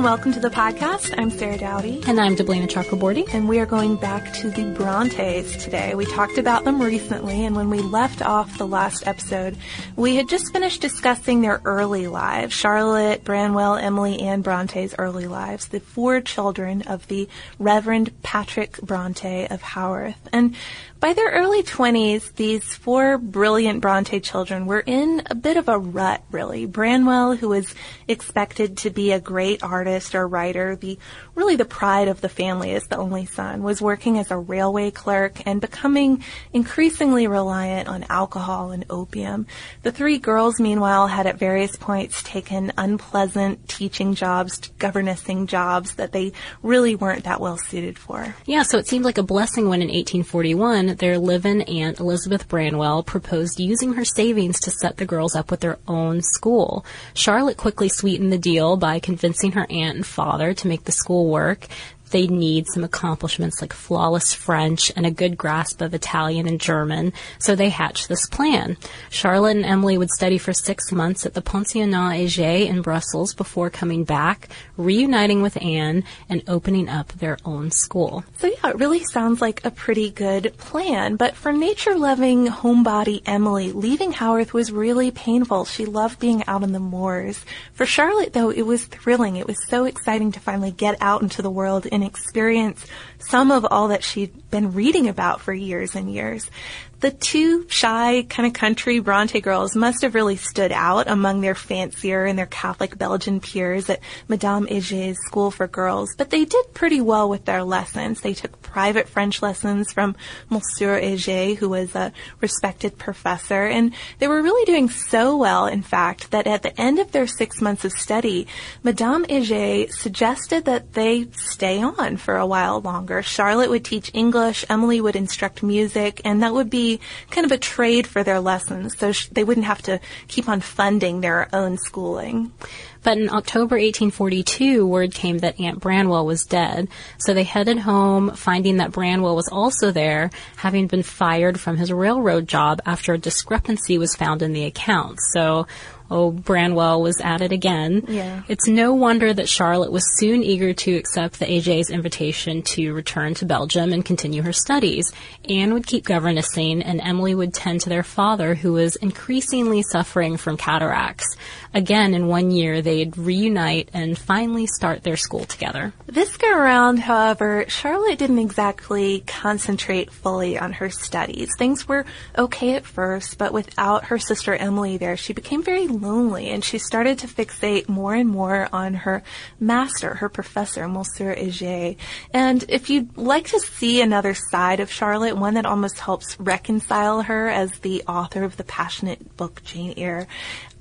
and welcome to the podcast. I'm Sarah Dowdy. And I'm Deblina Chakraborty. And we are going back to the Brontes today. We talked about them recently, and when we left off the last episode, we had just finished discussing their early lives. Charlotte, Branwell, Emily, and Bronte's early lives. The four children of the Reverend Patrick Bronte of Haworth. And by their early 20s, these four brilliant Bronte children were in a bit of a rut, really. Branwell, who was expected to be a great artist or writer, the really the pride of the family as the only son, was working as a railway clerk and becoming increasingly reliant on alcohol and opium. The three girls, meanwhile, had at various points taken unpleasant teaching jobs, governessing jobs that they really weren't that well suited for. Yeah, so it seemed like a blessing when in 1841 their live-in aunt Elizabeth Branwell proposed using her savings to set the girls up with their own school. Charlotte quickly sweetened the deal by convincing her aunt and father to make the school work they need some accomplishments like flawless French and a good grasp of Italian and German, so they hatched this plan. Charlotte and Emily would study for six months at the Pensionnat Heger in Brussels before coming back, reuniting with Anne, and opening up their own school. So yeah, it really sounds like a pretty good plan, but for nature-loving homebody Emily, leaving Haworth was really painful. She loved being out on the moors. For Charlotte, though, it was thrilling. It was so exciting to finally get out into the world and experience some of all that she'd been reading about for years and years the two shy kind of country Bronte girls must have really stood out among their fancier and their Catholic Belgian peers at Madame Heger's School for Girls, but they did pretty well with their lessons. They took private French lessons from Monsieur Heger, who was a respected professor, and they were really doing so well, in fact, that at the end of their six months of study, Madame Heger suggested that they stay on for a while longer. Charlotte would teach English, Emily would instruct music, and that would be kind of a trade for their lessons, so sh- they wouldn't have to keep on funding their own schooling. But in October 1842, word came that Aunt Branwell was dead. So they headed home, finding that Branwell was also there, having been fired from his railroad job after a discrepancy was found in the accounts. So oh, Branwell was at it again. Yeah. It's no wonder that Charlotte was soon eager to accept the Hegers' invitation to return to Belgium and continue her studies. Anne would keep governessing, and Emily would tend to their father, who was increasingly suffering from cataracts. Again, in one year, they'd reunite and finally start their school together. This go around, however, Charlotte didn't exactly concentrate fully on her studies. Things were okay at first, but without her sister Emily there, she became very lonely and she started to fixate more and more on her master, her professor, Monsieur Heger. And if you'd like to see another side of Charlotte, one that almost helps reconcile her as the author of the passionate book Jane Eyre,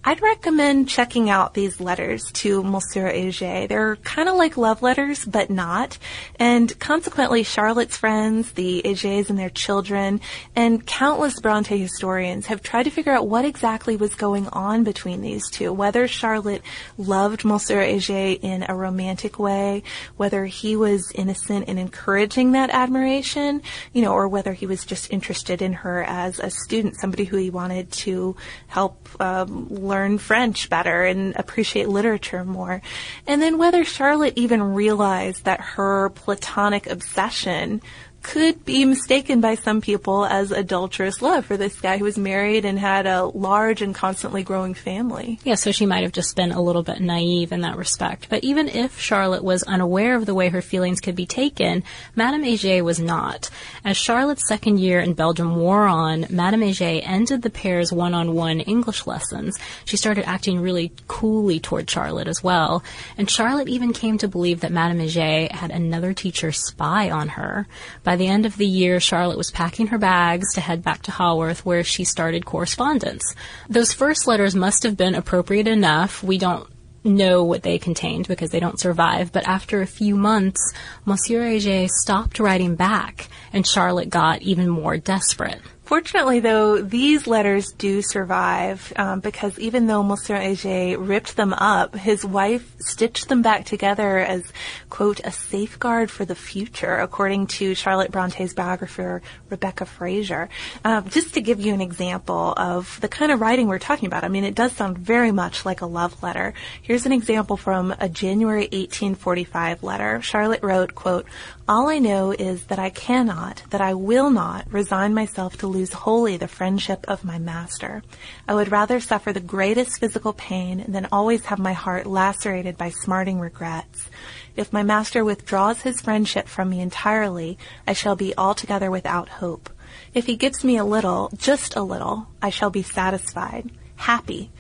I'd recommend checking out these letters to Monsieur Heger. They're kind of like love letters, but not. And consequently, Charlotte's friends, the Hegers and their children, and countless Bronte historians have tried to figure out what exactly was going on between these two. Whether Charlotte loved Monsieur Heger in a romantic way, whether he was innocent in encouraging that admiration, you know, or whether he was just interested in her as a student, somebody who he wanted to help um, learn French better and appreciate literature more. And then whether Charlotte even realized that her platonic obsession could be mistaken by some people as adulterous love for this guy who was married and had a large and constantly growing family. Yeah, so she might have just been a little bit naive in that respect. But even if Charlotte was unaware of the way her feelings could be taken, Madame Heger was not. As Charlotte's second year in Belgium wore on, Madame Heger ended the pair's one-on-one English lessons. She started acting really coolly toward Charlotte as well. And Charlotte even came to believe that Madame Heger had another teacher spy on her. By the end of the year, Charlotte was packing her bags to head back to Haworth, where she started correspondence. Those first letters must have been appropriate enough. We don't know what they contained because they don't survive, but after a few months, Monsieur Heger stopped writing back, and Charlotte got even more desperate. Fortunately, though, these letters do survive um, because even though Monsieur Heger ripped them up, his wife stitched them back together as, quote, a safeguard for the future, according to Charlotte Bronte's biographer, Rebecca Fraser. Uh, just to give you an example of the kind of writing we're talking about, I mean, it does sound very much like a love letter. Here's an example from a January 1845 letter. Charlotte wrote, quote, all I know is that I cannot, that I will not resign myself to lose wholly the friendship of my master. I would rather suffer the greatest physical pain than always have my heart lacerated by smarting regrets. If my master withdraws his friendship from me entirely, I shall be altogether without hope. If he gives me a little, just a little, I shall be satisfied, happy.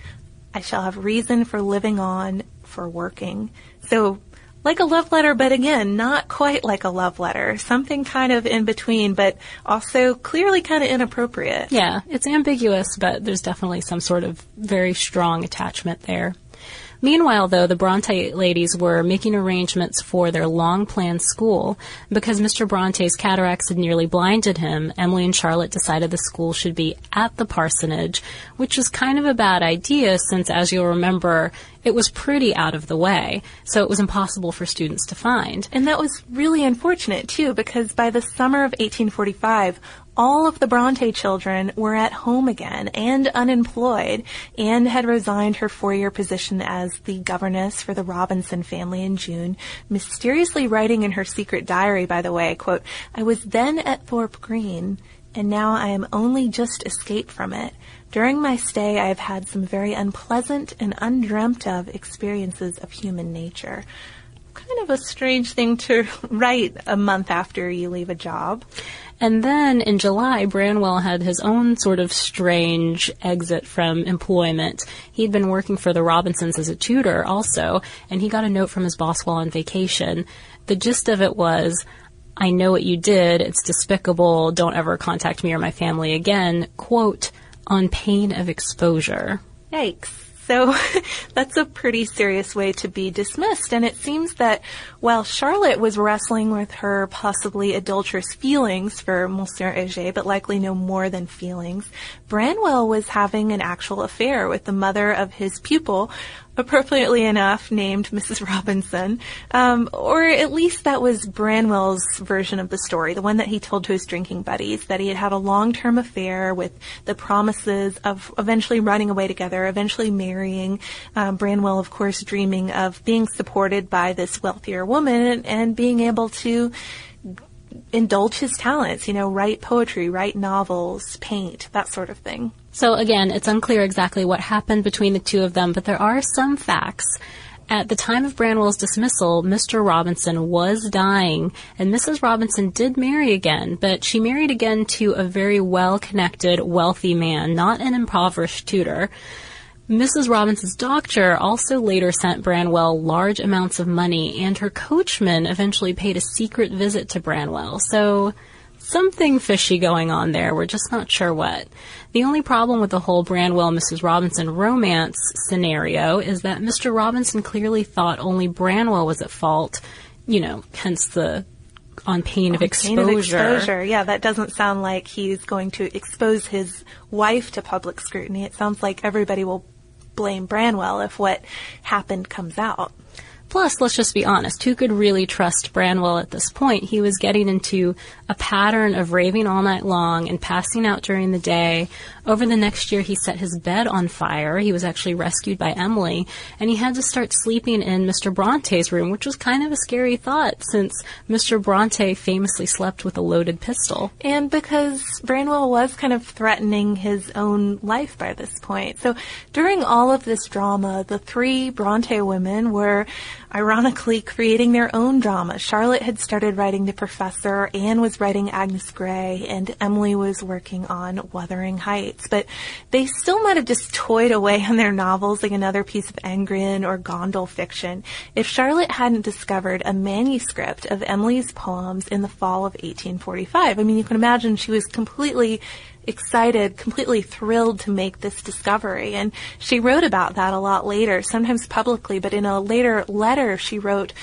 I shall have reason for living on, for working. So like a love letter, but again, not quite like a love letter. Something kind of in between, but also clearly kind of inappropriate. Yeah, it's ambiguous, but there's definitely some sort of very strong attachment there. Meanwhile, though, the Bronte ladies were making arrangements for their long planned school. Because Mr. Bronte's cataracts had nearly blinded him, Emily and Charlotte decided the school should be at the parsonage, which was kind of a bad idea since, as you'll remember, it was pretty out of the way, so it was impossible for students to find. And that was really unfortunate, too, because by the summer of 1845, all of the Bronte children were at home again and unemployed. Anne had resigned her four-year position as the governess for the Robinson family in June, mysteriously writing in her secret diary, by the way, quote, I was then at Thorpe Green, and now I am only just escaped from it. During my stay, I have had some very unpleasant and undreamt of experiences of human nature. Kind of a strange thing to write a month after you leave a job. And then in July, Branwell had his own sort of strange exit from employment. He'd been working for the Robinsons as a tutor also, and he got a note from his boss while on vacation. The gist of it was, I know what you did. It's despicable. Don't ever contact me or my family again. Quote, on pain of exposure. Yikes. So that's a pretty serious way to be dismissed. And it seems that while Charlotte was wrestling with her possibly adulterous feelings for Monsieur Heger, but likely no more than feelings, Branwell was having an actual affair with the mother of his pupil, appropriately enough named Mrs. Robinson, um, or at least that was Branwell's version of the story, the one that he told to his drinking buddies, that he had had a long-term affair with the promises of eventually running away together, eventually marrying. Um, Branwell, of course, dreaming of being supported by this wealthier woman and, and being able to indulge his talents, you know, write poetry, write novels, paint, that sort of thing. So again, it's unclear exactly what happened between the two of them, but there are some facts. At the time of Branwell's dismissal, Mr. Robinson was dying, and Mrs. Robinson did marry again, but she married again to a very well-connected, wealthy man, not an impoverished tutor. Mrs. Robinson's doctor also later sent Branwell large amounts of money, and her coachman eventually paid a secret visit to Branwell. So, something fishy going on there. We're just not sure what. The only problem with the whole Branwell Mrs. Robinson romance scenario is that Mr. Robinson clearly thought only Branwell was at fault, you know, hence the on pain, on of, exposure. pain of exposure. Yeah, that doesn't sound like he's going to expose his wife to public scrutiny. It sounds like everybody will blame Branwell if what happened comes out. Plus, let's just be honest, who could really trust Branwell at this point? He was getting into a pattern of raving all night long and passing out during the day. Over the next year, he set his bed on fire. He was actually rescued by Emily, and he had to start sleeping in Mr. Bronte's room, which was kind of a scary thought since Mr. Bronte famously slept with a loaded pistol. And because Branwell was kind of threatening his own life by this point. So during all of this drama, the three Bronte women were ironically creating their own drama. Charlotte had started writing The Professor, Anne was writing Agnes Grey, and Emily was working on Wuthering Heights. But they still might have just toyed away on their novels like another piece of Angrian or Gondal fiction if Charlotte hadn't discovered a manuscript of Emily's poems in the fall of 1845. I mean, you can imagine she was completely excited, completely thrilled to make this discovery. And she wrote about that a lot later, sometimes publicly, but in a later letter she wrote,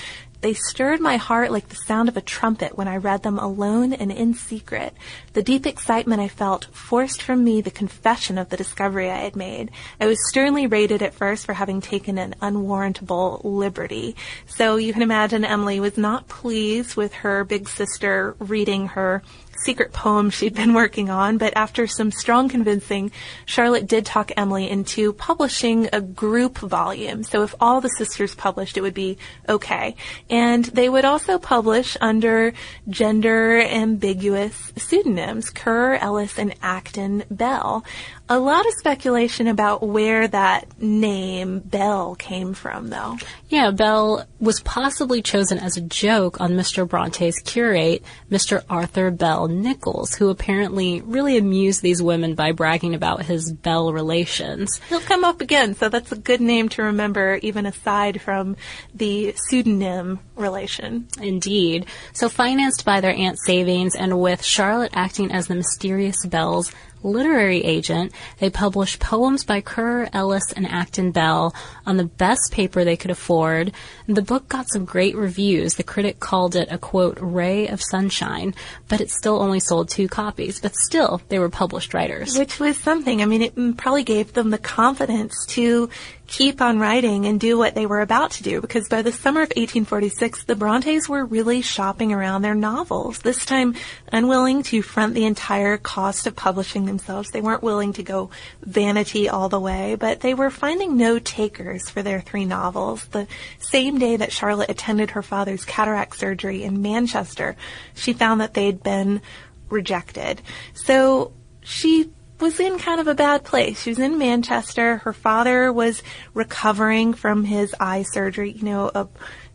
They stirred my heart like the sound of a trumpet when I read them alone and in secret. The deep excitement I felt forced from me the confession of the discovery I had made. I was sternly rated at first for having taken an unwarrantable liberty. So you can imagine Emily was not pleased with her big sister reading her secret poem she'd been working on, but after some strong convincing, Charlotte did talk Emily into publishing a group volume. So if all the sisters published, it would be okay. And they would also publish under gender ambiguous pseudonyms, Currer, Ellis, and Acton Bell a lot of speculation about where that name Bell came from, though. Yeah, Bell was possibly chosen as a joke on Mr. Bronte's curate, Mr. Arthur Bell Nicholls, who apparently really amused these women by bragging about his Bell relations. He'll come up again, so that's a good name to remember, even aside from the pseudonym relation. Indeed. So financed by their aunt's savings and with Charlotte acting as the mysterious Bell's literary agent, they published poems by Currer, Ellis, and Acton Bell on the best paper they could afford. The book got some great reviews. The critic called it a quote, ray of sunshine, but it still only sold two copies. But still, they were published writers. Which was something. I mean, it probably gave them the confidence to keep on writing and do what they were about to do because by the summer of 1846 the Brontes were really shopping around their novels this time unwilling to front the entire cost of publishing themselves. They weren't willing to go vanity all the way but they were finding no takers for their three novels. The same day that Charlotte attended her father's cataract surgery in Manchester she found that they'd been rejected. So she was in kind of a bad place. She was in Manchester. Her father was recovering from his eye surgery, you know, a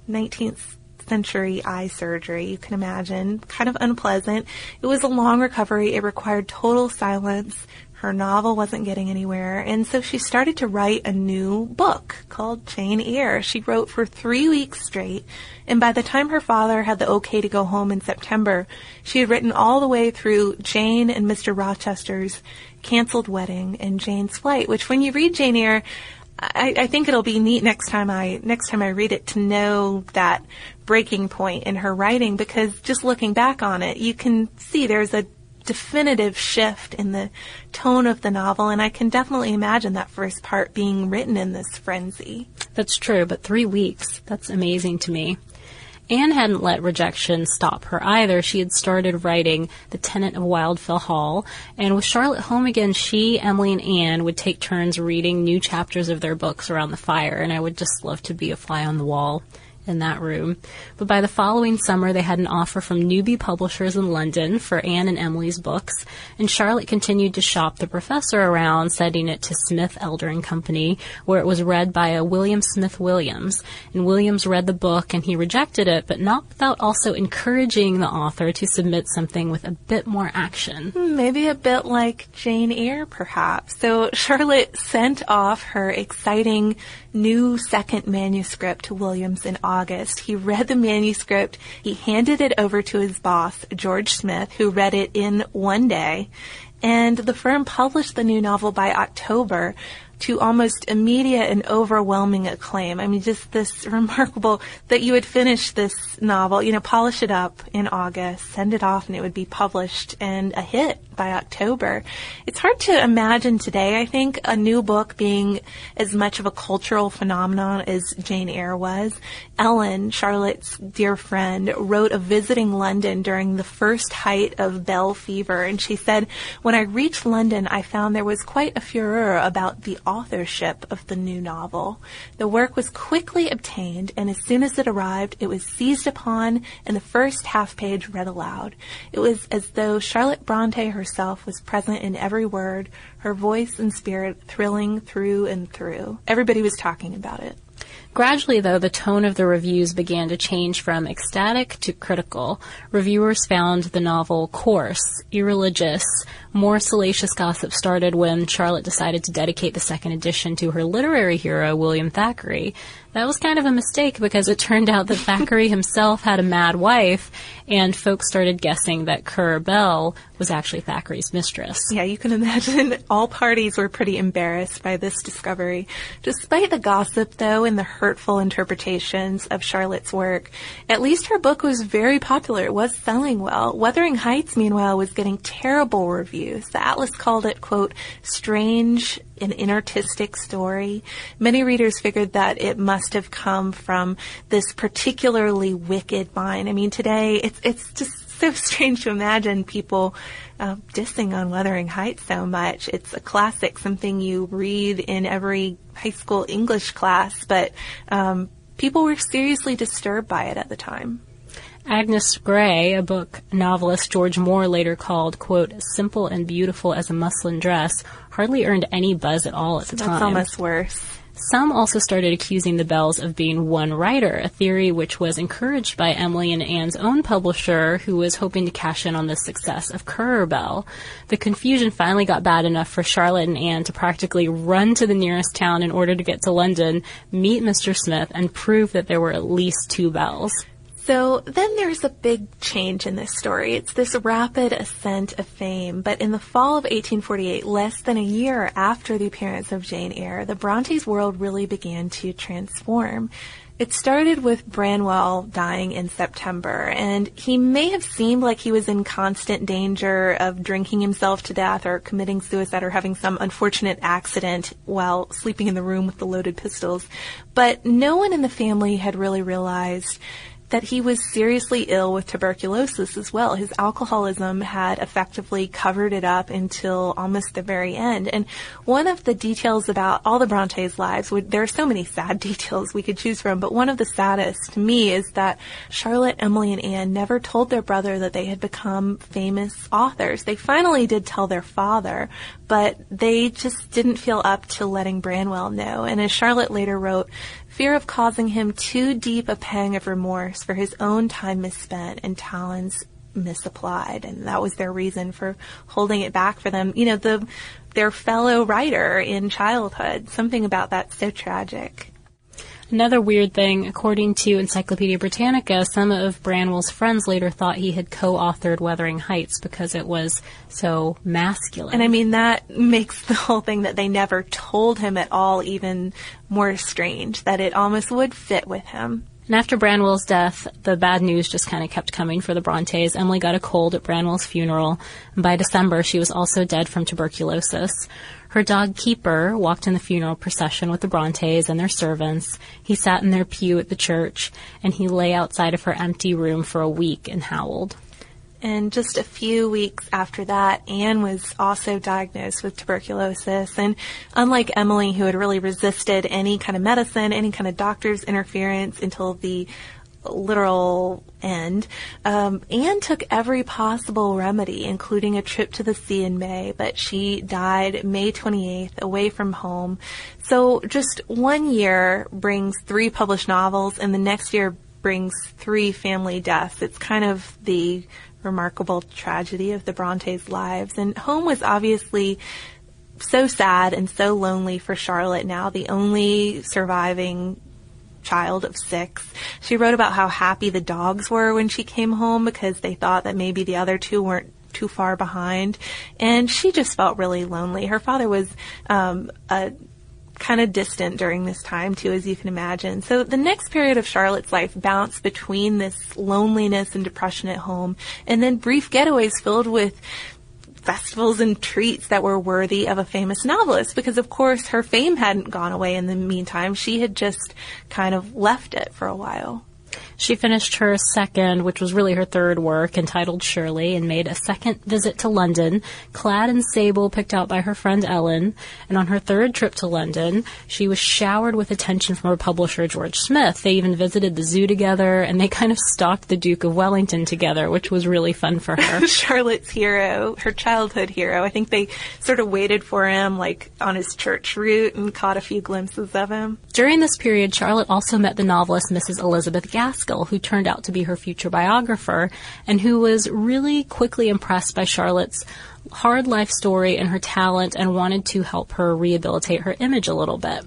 19th century eye surgery, you can imagine. Kind of unpleasant. It was a long recovery. It required total silence. Her novel wasn't getting anywhere, and so she started to write a new book called Jane Eyre. She wrote for three weeks straight, and by the time her father had the okay to go home in September, she had written all the way through Jane and Mr. Rochester's canceled wedding and Jane's flight, which when you read Jane Eyre, I, I, think it'll be neat next time I next time I read it to know that breaking point in her writing because just looking back on it, you can see there's a definitive shift in the tone of the novel, and I can definitely imagine that first part being written in this frenzy. That's true, but three weeks, that's amazing to me. Anne hadn't let rejection stop her either. She had started writing The Tenant of Wildfell Hall, and with Charlotte home again, she, Emily, and Anne would take turns reading new chapters of their books around the fire, and I would just love to be a fly on the wall in that room. But by the following summer, they had an offer from Newby Publishers in London for Anne and Emily's books, and Charlotte continued to shop the professor around, sending it to Smith, Elder and Company, where it was read by a William Smith Williams. And Williams read the book and he rejected it, but not without also encouraging the author to submit something with a bit more action. Hmm, maybe a bit like Jane Eyre, perhaps. So Charlotte sent off her exciting new second manuscript to Williams in August. August, he read the manuscript. He handed it over to his boss, George Smith, who read it in one day. And the firm published the new novel by October to almost immediate and overwhelming acclaim. I mean, just this remarkable that you would finish this novel, you know, polish it up in August, send it off, and it would be published and a hit by October. It's hard to imagine today, I think, a new book being as much of a cultural phenomenon as Jane Eyre was. Ellen, Charlotte's dear friend, wrote of visiting London during the first height of Bell fever, and she said, When I reached London, I found there was quite a furor about the authorship of the new novel. The work was quickly obtained, and as soon as it arrived, it was seized upon, and the first half page read aloud. It was as though Charlotte Bronte herself was present in every word, her voice and spirit thrilling through and through. Everybody was talking about it. Gradually, though, the tone of the reviews began to change from ecstatic to critical. Reviewers found the novel coarse, irreligious. More salacious gossip started when Charlotte decided to dedicate the second edition to her literary hero, William Thackeray. That was kind of a mistake because it turned out that Thackeray himself had a mad wife, and folks started guessing that Currer Bell was actually Thackeray's mistress. Yeah, you can imagine all parties were pretty embarrassed by this discovery. Despite the gossip, though, and the hurtful interpretations of Charlotte's work, at least her book was very popular. It was selling well. Wuthering Heights, meanwhile, was getting terrible reviews. The Atlas called it, quote, strange an inartistic story. Many readers figured that it must have come from this particularly wicked mind. I mean, today it's it's just so strange to imagine people uh, dissing on Wuthering Heights so much. It's a classic, something you read in every high school English class, but um, people were seriously disturbed by it at the time. Agnes Grey, a book novelist George Moore later called, quote, simple and beautiful as a muslin dress, hardly earned any buzz at all at the That's time. That's almost worse. Some also started accusing the Bells of being one writer, a theory which was encouraged by Emily and Anne's own publisher, who was hoping to cash in on the success of Currer Bell. The confusion finally got bad enough for Charlotte and Anne to practically run to the nearest town in order to get to London, meet Mr. Smith, and prove that there were at least two Bells. So then there's a big change in this story. It's this rapid ascent of fame, but in the fall of 1848, less than a year after the appearance of Jane Eyre, the Brontes' world really began to transform. It started with Branwell dying in September, and he may have seemed like he was in constant danger of drinking himself to death or committing suicide or having some unfortunate accident while sleeping in the room with the loaded pistols. But no one in the family had really realized that he was seriously ill with tuberculosis as well. His alcoholism had effectively covered it up until almost the very end. And one of the details about all the Brontes' lives, there are so many sad details we could choose from, but one of the saddest to me is that Charlotte, Emily, and Anne never told their brother that they had become famous authors. They finally did tell their father, but they just didn't feel up to letting Branwell know. And as Charlotte later wrote, fear of causing him too deep a pang of remorse for his own time misspent and talents misapplied. And that was their reason for holding it back for them. You know, the, their fellow writer in childhood. Something about that so tragic. Another weird thing, according to Encyclopedia Britannica, some of Branwell's friends later thought he had co-authored Wuthering Heights because it was so masculine. And I mean, that makes the whole thing that they never told him at all even more strange, that it almost would fit with him. And after Branwell's death, the bad news just kind of kept coming for the Brontes. Emily got a cold at Branwell's funeral, and by December she was also dead from tuberculosis. Her dog Keeper walked in the funeral procession with the Brontes and their servants. He sat in their pew at the church, and he lay outside of her empty room for a week and howled. And just a few weeks after that, Anne was also diagnosed with tuberculosis. And unlike Emily, who had really resisted any kind of medicine, any kind of doctor's interference until the literal end, um, Anne took every possible remedy, including a trip to the sea in May, but she died May 28th, away from home. So just one year brings three published novels, and the next year brings three family deaths. It's kind of the remarkable tragedy of the Brontes' lives. And home was obviously so sad and so lonely for Charlotte now, the only surviving child of six. She wrote about how happy the dogs were when she came home because they thought that maybe the other two weren't too far behind. And she just felt really lonely. Her father was um, a kind of distant during this time too, as you can imagine. So the next period of Charlotte's life bounced between this loneliness and depression at home and then brief getaways filled with festivals and treats that were worthy of a famous novelist because of course her fame hadn't gone away in the meantime. She had just kind of left it for a while. She finished her second, which was really her third work, entitled Shirley, and made a second visit to London, clad in sable picked out by her friend Ellen. And on her third trip to London, she was showered with attention from her publisher, George Smith. They even visited the zoo together, and they kind of stalked the Duke of Wellington together, which was really fun for her. Charlotte's hero, her childhood hero. I think they sort of waited for him, like, on his church route and caught a few glimpses of him. During this period, Charlotte also met the novelist Mrs. Elizabeth Gaskell, who turned out to be her future biographer, and who was really quickly impressed by Charlotte's hard life story and her talent and wanted to help her rehabilitate her image a little bit.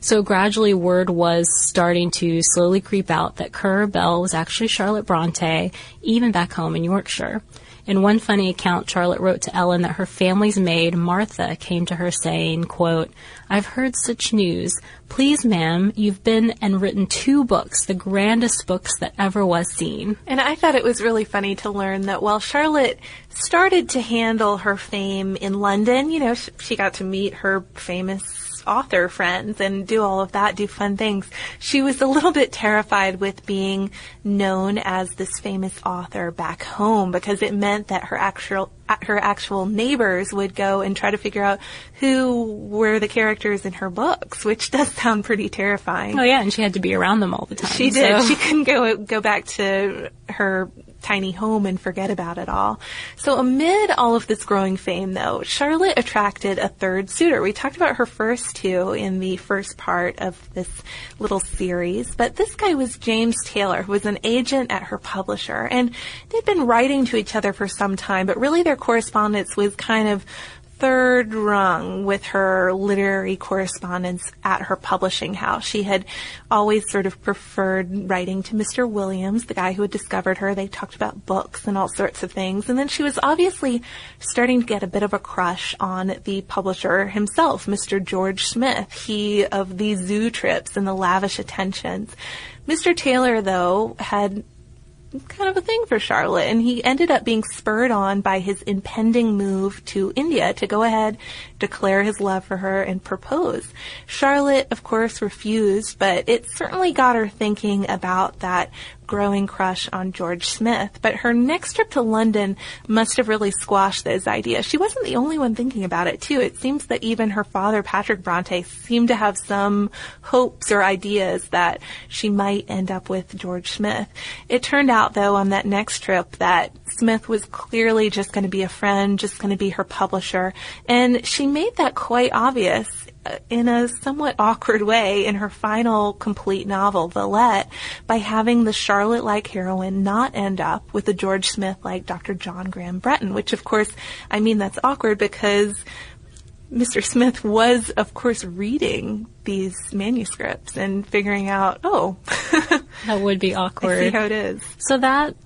So gradually word was starting to slowly creep out that Currer Bell was actually Charlotte Bronte, even back home in Yorkshire. In one funny account, Charlotte wrote to Ellen that her family's maid, Martha, came to her saying, quote, I've heard such news. Please, ma'am, you've been and written two books, the grandest books that ever was seen. And I thought it was really funny to learn that while Charlotte started to handle her fame in London, you know, she got to meet her famous author friends and do all of that, do fun things. She was a little bit terrified with being known as this famous author back home because it meant that her actual uh, her actual neighbors would go and try to figure out who were the characters in her books, which does sound pretty terrifying. Oh yeah, and she had to be around them all the time. She did. So. She couldn't go go back to her tiny home and forget about it all. So amid all of this growing fame though, Charlotte attracted a third suitor. We talked about her first two in the first part of this little series, but this guy was James Taylor, who was an agent at her publisher, and they'd been writing to each other for some time, but really their correspondence was kind of third rung with her literary correspondence at her publishing house. She had always sort of preferred writing to Mr. Williams, the guy who had discovered her. They talked about books and all sorts of things. And then she was obviously starting to get a bit of a crush on the publisher himself, Mr. George Smith, he of the zoo trips and the lavish attentions. Mr. Taylor, though, had kind of a thing for Charlotte, and he ended up being spurred on by his impending move to India to go ahead, declare his love for her, and propose. Charlotte, of course, refused, but it certainly got her thinking about that growing crush on George Smith, but her next trip to London must have really squashed those ideas. She wasn't the only one thinking about it too. It seems that even her father, Patrick Bronte, seemed to have some hopes or ideas that she might end up with George Smith. It turned out though on that next trip that Smith was clearly just going to be a friend, just going to be her publisher, and she made that quite obvious in a somewhat awkward way in her final complete novel, Villette, by having the Charlotte-like heroine not end up with a George Smith-like Dr. John Graham Bretton, which of course, I mean that's awkward because Mr. Smith was, of course, reading these manuscripts and figuring out, oh, that would be awkward. I see how it is. So that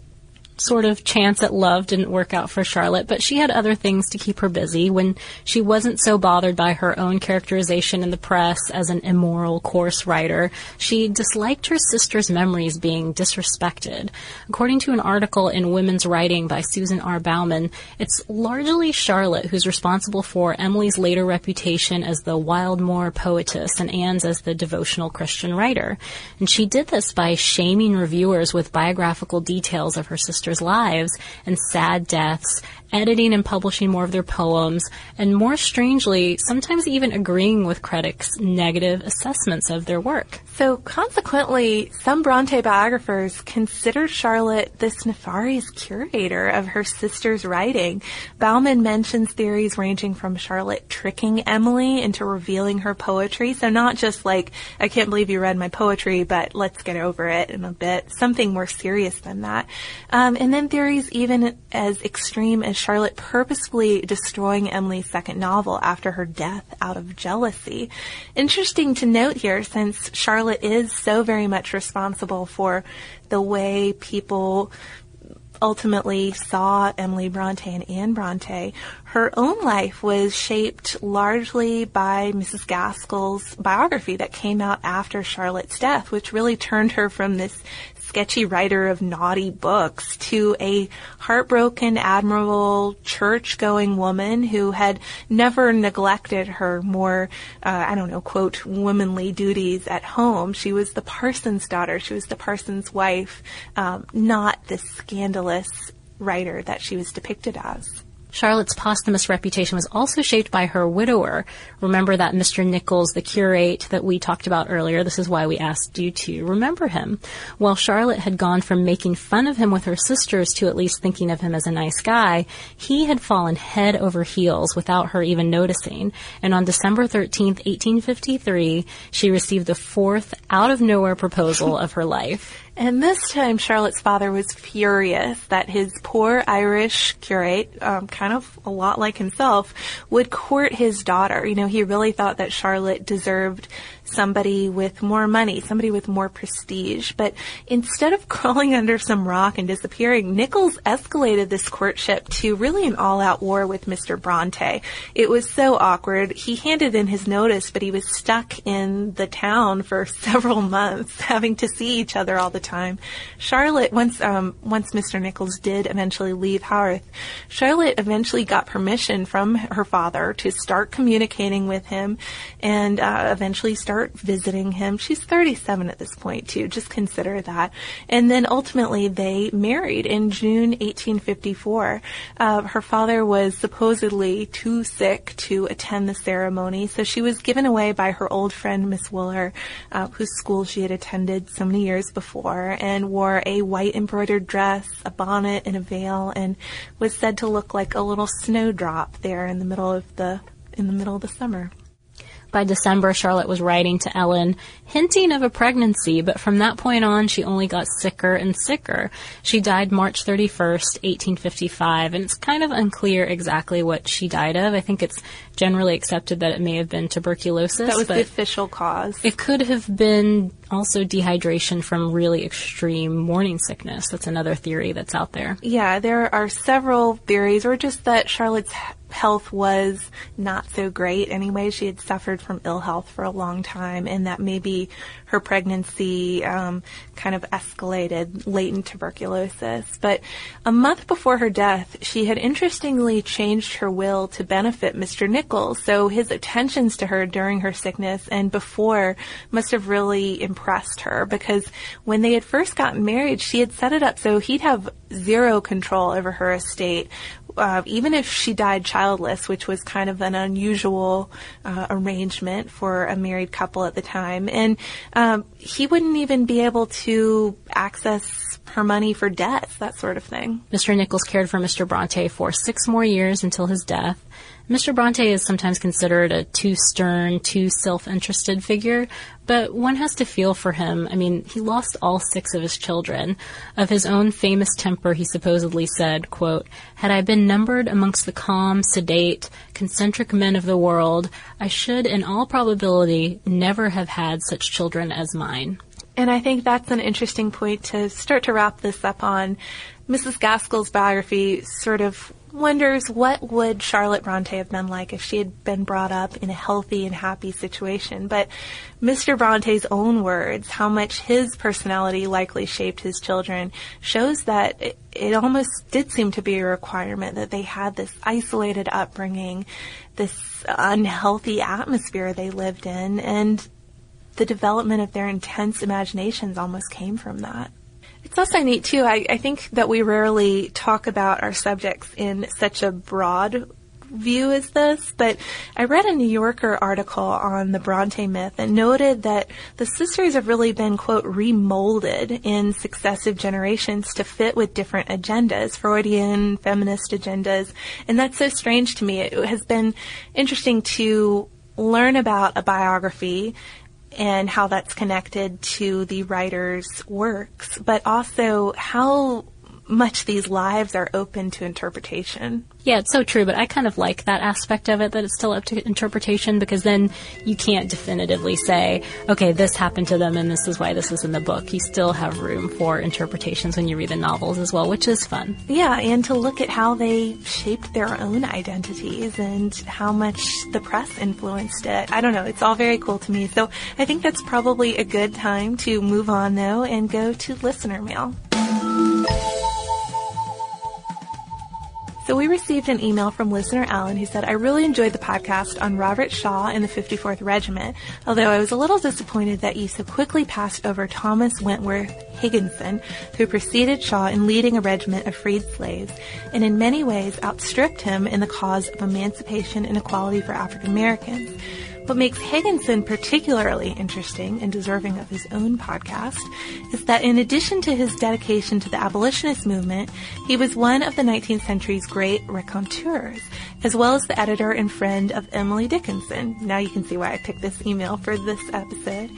sort of chance at love didn't work out for Charlotte, but she had other things to keep her busy when she wasn't so bothered by her own characterization in the press as an immoral, coarse writer. She disliked her sister's memories being disrespected. According to an article in Women's Writing by Susan R. Bauman, it's largely Charlotte who's responsible for Emily's later reputation as the Wildmoor poetess and Anne's as the devotional Christian writer. And she did this by shaming reviewers with biographical details of her sister lives and sad deaths, editing and publishing more of their poems, and more strangely, sometimes even agreeing with critics' negative assessments of their work. So consequently, some Bronte biographers consider Charlotte this nefarious curator of her sister's writing. Bauman mentions theories ranging from Charlotte tricking Emily into revealing her poetry. So not just like, I can't believe you read my poetry, but let's get over it in a bit. Something more serious than that. Um, and then theories even as extreme as Charlotte purposefully destroying Emily's second novel after her death out of jealousy. Interesting to note here, since Charlotte is so very much responsible for the way people ultimately saw Emily Bronte and Anne Bronte, her own life was shaped largely by Mrs. Gaskell's biography that came out after Charlotte's death, which really turned her from this sketchy writer of naughty books to a heartbroken, admirable, church-going woman who had never neglected her more, uh, I don't know, quote, womanly duties at home. She was the parson's daughter. She was the parson's wife, um, not the scandalous writer that she was depicted as. Charlotte's posthumous reputation was also shaped by her widower. Remember that Mr. Nicholls, the curate that we talked about earlier? This is why we asked you to remember him. While Charlotte had gone from making fun of him with her sisters to at least thinking of him as a nice guy, he had fallen head over heels without her even noticing. And on December 13th, 1853, she received the fourth out of nowhere proposal of her life. And this time, Charlotte's father was furious that his poor Irish curate, um, kind of a lot like himself, would court his daughter. You know, he really thought that Charlotte deserved somebody with more money, somebody with more prestige. But instead of crawling under some rock and disappearing, Nicholls escalated this courtship to really an all-out war with Mr. Bronte. It was so awkward. He handed in his notice, but he was stuck in the town for several months, having to see each other all the time. Charlotte, once um, once Mr. Nicholls did eventually leave Haworth, Charlotte eventually got permission from her father to start communicating with him, and uh, eventually start visiting him. She's 37 at this point too. Just consider that. And then ultimately they married in June 1854. Uh, her father was supposedly too sick to attend the ceremony, so she was given away by her old friend Miss Wooler, uh, whose school she had attended so many years before, and wore a white embroidered dress, a bonnet, and a veil, and was said to look like a little snowdrop there in the middle of the in the middle of the summer. By December, Charlotte was writing to Ellen, hinting of a pregnancy, but from that point on, she only got sicker and sicker. She died March 31st, 1855, and it's kind of unclear exactly what she died of. I think it's generally accepted that it may have been tuberculosis. That was the official cause. It could have been also dehydration from really extreme morning sickness. That's another theory that's out there. Yeah, there are several theories, or just that Charlotte's health was not so great anyway. She had suffered from ill health for a long time, and that maybe her pregnancy um, kind of escalated latent tuberculosis. But a month before her death, she had interestingly changed her will to benefit Mr. Nicholls. So his attentions to her during her sickness and before must have really impressed her because when they had first gotten married, she had set it up so he'd have zero control over her estate uh, even if she died childless, which was kind of an unusual uh, arrangement for a married couple at the time, and um, he wouldn't even be able to access her money for debts, that sort of thing. Mr. Nicholls cared for Mr. Bronte for six more years until his death. Mr. Bronte is sometimes considered a too stern, too self-interested figure, but one has to feel for him. I mean, he lost all six of his children. Of his own famous temper, he supposedly said, quote, Had I been numbered amongst the calm, sedate, concentric men of the world, I should, in all probability, never have had such children as mine. And I think that's an interesting point to start to wrap this up on. Mrs. Gaskell's biography sort of wonders what would Charlotte Bronte have been like if she had been brought up in a healthy and happy situation. But Mr. Bronte's own words, how much his personality likely shaped his children, shows that it, it almost did seem to be a requirement that they had this isolated upbringing, this unhealthy atmosphere they lived in, and the development of their intense imaginations almost came from that. It's also neat too. I, I think that we rarely talk about our subjects in such a broad view as this, but I read a New Yorker article on the Bronte myth and noted that the sisters have really been, quote, remolded in successive generations to fit with different agendas, Freudian, feminist agendas, and that's so strange to me. It has been interesting to learn about a biography and how that's connected to the writer's works, but also how much these lives are open to interpretation. Yeah, it's so true, but I kind of like that aspect of it that it's still up to interpretation because then you can't definitively say, okay, this happened to them and this is why this is in the book. You still have room for interpretations when you read the novels as well, which is fun. Yeah, and to look at how they shaped their own identities and how much the press influenced it. I don't know, it's all very cool to me. So I think that's probably a good time to move on though and go to listener mail. So we received an email from listener Alan who said, I really enjoyed the podcast on Robert Shaw and the 54th Regiment, although I was a little disappointed that you so quickly passed over Thomas Wentworth Higginson, who preceded Shaw in leading a regiment of freed slaves, and in many ways outstripped him in the cause of emancipation and equality for African Americans. What makes Higginson particularly interesting and deserving of his own podcast is that in addition to his dedication to the abolitionist movement, he was one of the 19th century's great raconteurs, as well as the editor and friend of Emily Dickinson. Now you can see why I picked this email for this episode.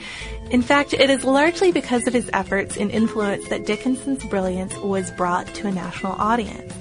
In fact, it is largely because of his efforts and influence that Dickinson's brilliance was brought to a national audience.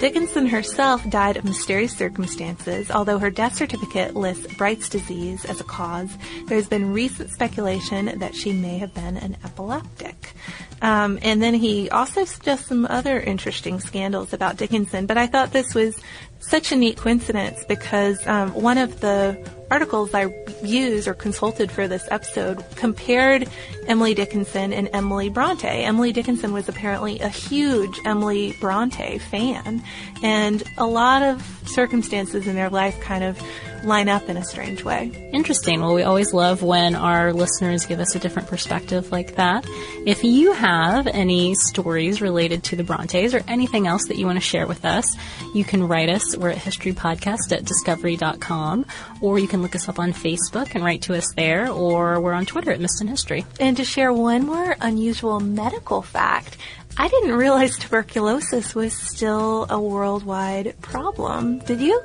Dickinson herself died of mysterious circumstances. Although her death certificate lists Bright's disease as a cause, there's been recent speculation that she may have been an epileptic. Um, and then he also suggests some other interesting scandals about Dickinson, but I thought this was such a neat coincidence because um, one of the articles I used or consulted for this episode compared Emily Dickinson and Emily Bronte. Emily Dickinson was apparently a huge Emily Bronte fan, and a lot of circumstances in their life kind of line up in a strange way. Interesting. Well, we always love when our listeners give us a different perspective like that. If you have any stories related to the Brontes or anything else that you want to share with us, you can write us. We're at historypodcast at discovery.com, or you can look us up on Facebook and write to us there, or we're on Twitter at in History. And to share one more unusual medical fact, I didn't realize tuberculosis was still a worldwide problem. Did you?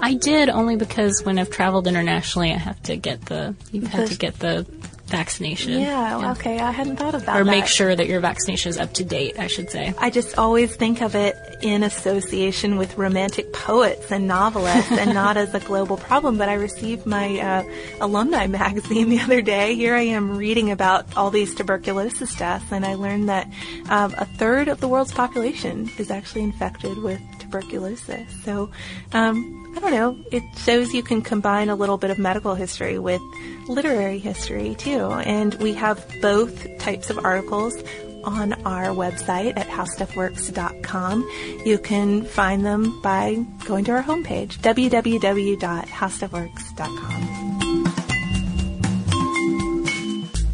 I did only because when I've traveled internationally, I have to get the you have to get the vaccination. Yeah, yeah, okay. I hadn't thought of that. Or make sure that your vaccination is up to date, I should say. I just always think of it in association with romantic poets and novelists and not as a global problem. But I received my uh, alumni magazine the other day. Here I am reading about all these tuberculosis deaths, and I learned that um, a third of the world's population is actually infected with tuberculosis. So, um, I don't know, it shows you can combine a little bit of medical history with literary history too. And we have both types of articles on our website at howstuffworks.com. You can find them by going to our homepage, www.howstuffworks.com.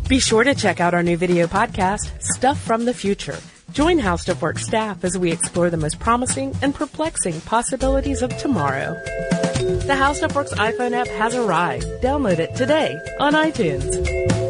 Be sure to check out our new video podcast, Stuff from the Future. Join How Stuff Works staff as we explore the most promising and perplexing possibilities of tomorrow. The How Stuff Works iPhone app has arrived. Download it today on iTunes.